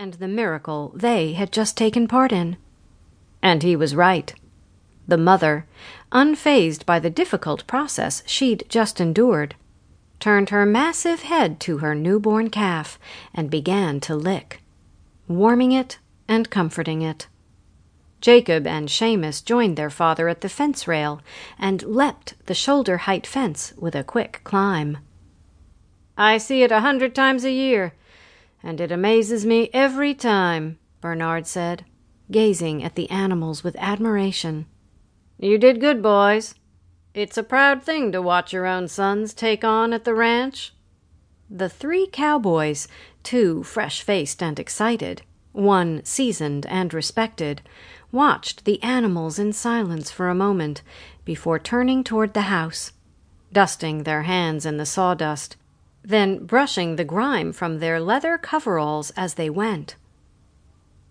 and the miracle they had just taken part in. And he was right. The mother, unfazed by the difficult process she'd just endured, turned her massive head to her newborn calf and began to lick, warming it and comforting it. Jacob and Seamus joined their father at the fence rail and leapt the shoulder height fence with a quick climb. I see it a hundred times a year, and it amazes me every time, Bernard said, gazing at the animals with admiration. You did good, boys. It's a proud thing to watch your own sons take on at the ranch. The three cowboys, two fresh faced and excited, one seasoned and respected, watched the animals in silence for a moment before turning toward the house, dusting their hands in the sawdust, then brushing the grime from their leather coveralls as they went.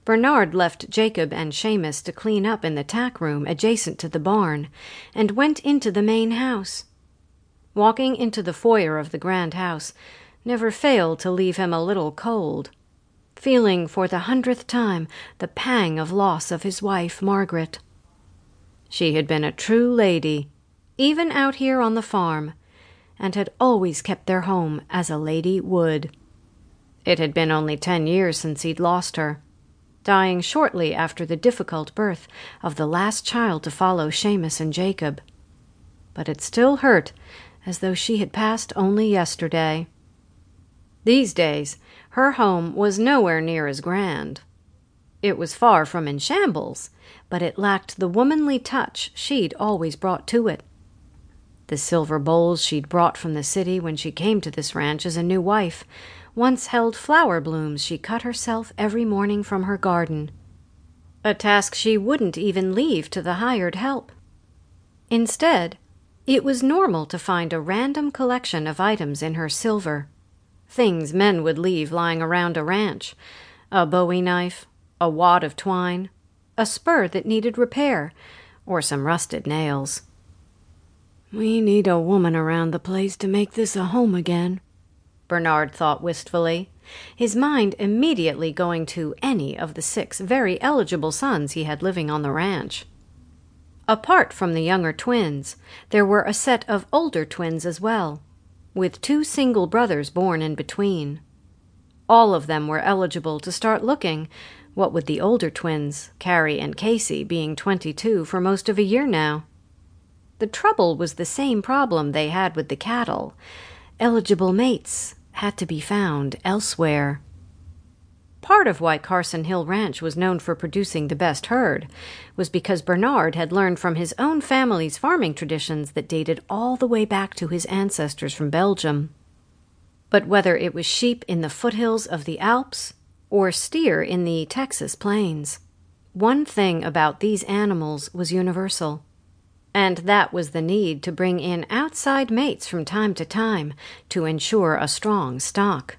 Bernard left Jacob and Seamus to clean up in the tack room adjacent to the barn, and went into the main house. Walking into the foyer of the grand house never failed to leave him a little cold feeling for the hundredth time the pang of loss of his wife, Margaret. She had been a true lady, even out here on the farm, and had always kept their home as a lady would. It had been only ten years since he'd lost her, dying shortly after the difficult birth of the last child to follow Seamus and Jacob. But it still hurt as though she had passed only yesterday. These days, her home was nowhere near as grand. It was far from in shambles, but it lacked the womanly touch she'd always brought to it. The silver bowls she'd brought from the city when she came to this ranch as a new wife once held flower blooms she cut herself every morning from her garden, a task she wouldn't even leave to the hired help. Instead, it was normal to find a random collection of items in her silver things men would leave lying around a ranch a bowie knife, a wad of twine, a spur that needed repair, or some rusted nails. We need a woman around the place to make this a home again, Bernard thought wistfully, his mind immediately going to any of the six very eligible sons he had living on the ranch. Apart from the younger twins, there were a set of older twins as well with two single brothers born in between. All of them were eligible to start looking, what with the older twins, Carey and Casey, being twenty two for most of a year now. The trouble was the same problem they had with the cattle. Eligible mates had to be found elsewhere. Part of why Carson Hill Ranch was known for producing the best herd was because Bernard had learned from his own family's farming traditions that dated all the way back to his ancestors from Belgium. But whether it was sheep in the foothills of the Alps or steer in the Texas plains, one thing about these animals was universal, and that was the need to bring in outside mates from time to time to ensure a strong stock.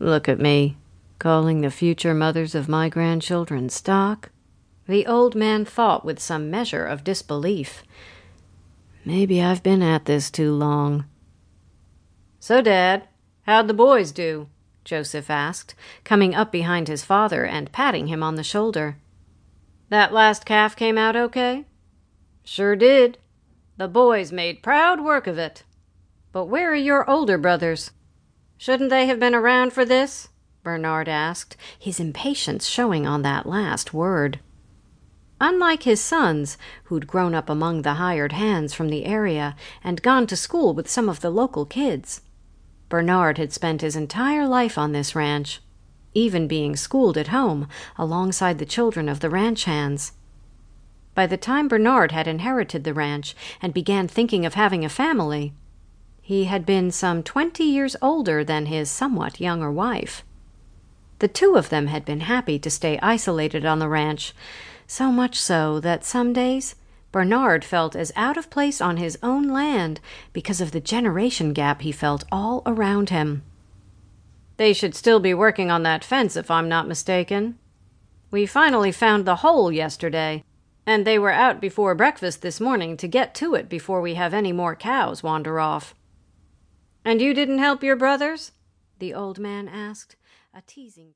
Look at me, calling the future mothers of my grandchildren stock? The old man thought with some measure of disbelief. Maybe I've been at this too long. So, Dad, how'd the boys do? Joseph asked, coming up behind his father and patting him on the shoulder. That last calf came out okay? Sure did. The boys made proud work of it. But where are your older brothers? Shouldn't they have been around for this? Bernard asked, his impatience showing on that last word. Unlike his sons, who'd grown up among the hired hands from the area and gone to school with some of the local kids, Bernard had spent his entire life on this ranch, even being schooled at home alongside the children of the ranch hands. By the time Bernard had inherited the ranch and began thinking of having a family, he had been some twenty years older than his somewhat younger wife. The two of them had been happy to stay isolated on the ranch, so much so that some days Bernard felt as out of place on his own land because of the generation gap he felt all around him. They should still be working on that fence, if I'm not mistaken. We finally found the hole yesterday, and they were out before breakfast this morning to get to it before we have any more cows wander off. And you didn't help your brothers? the old man asked a teasing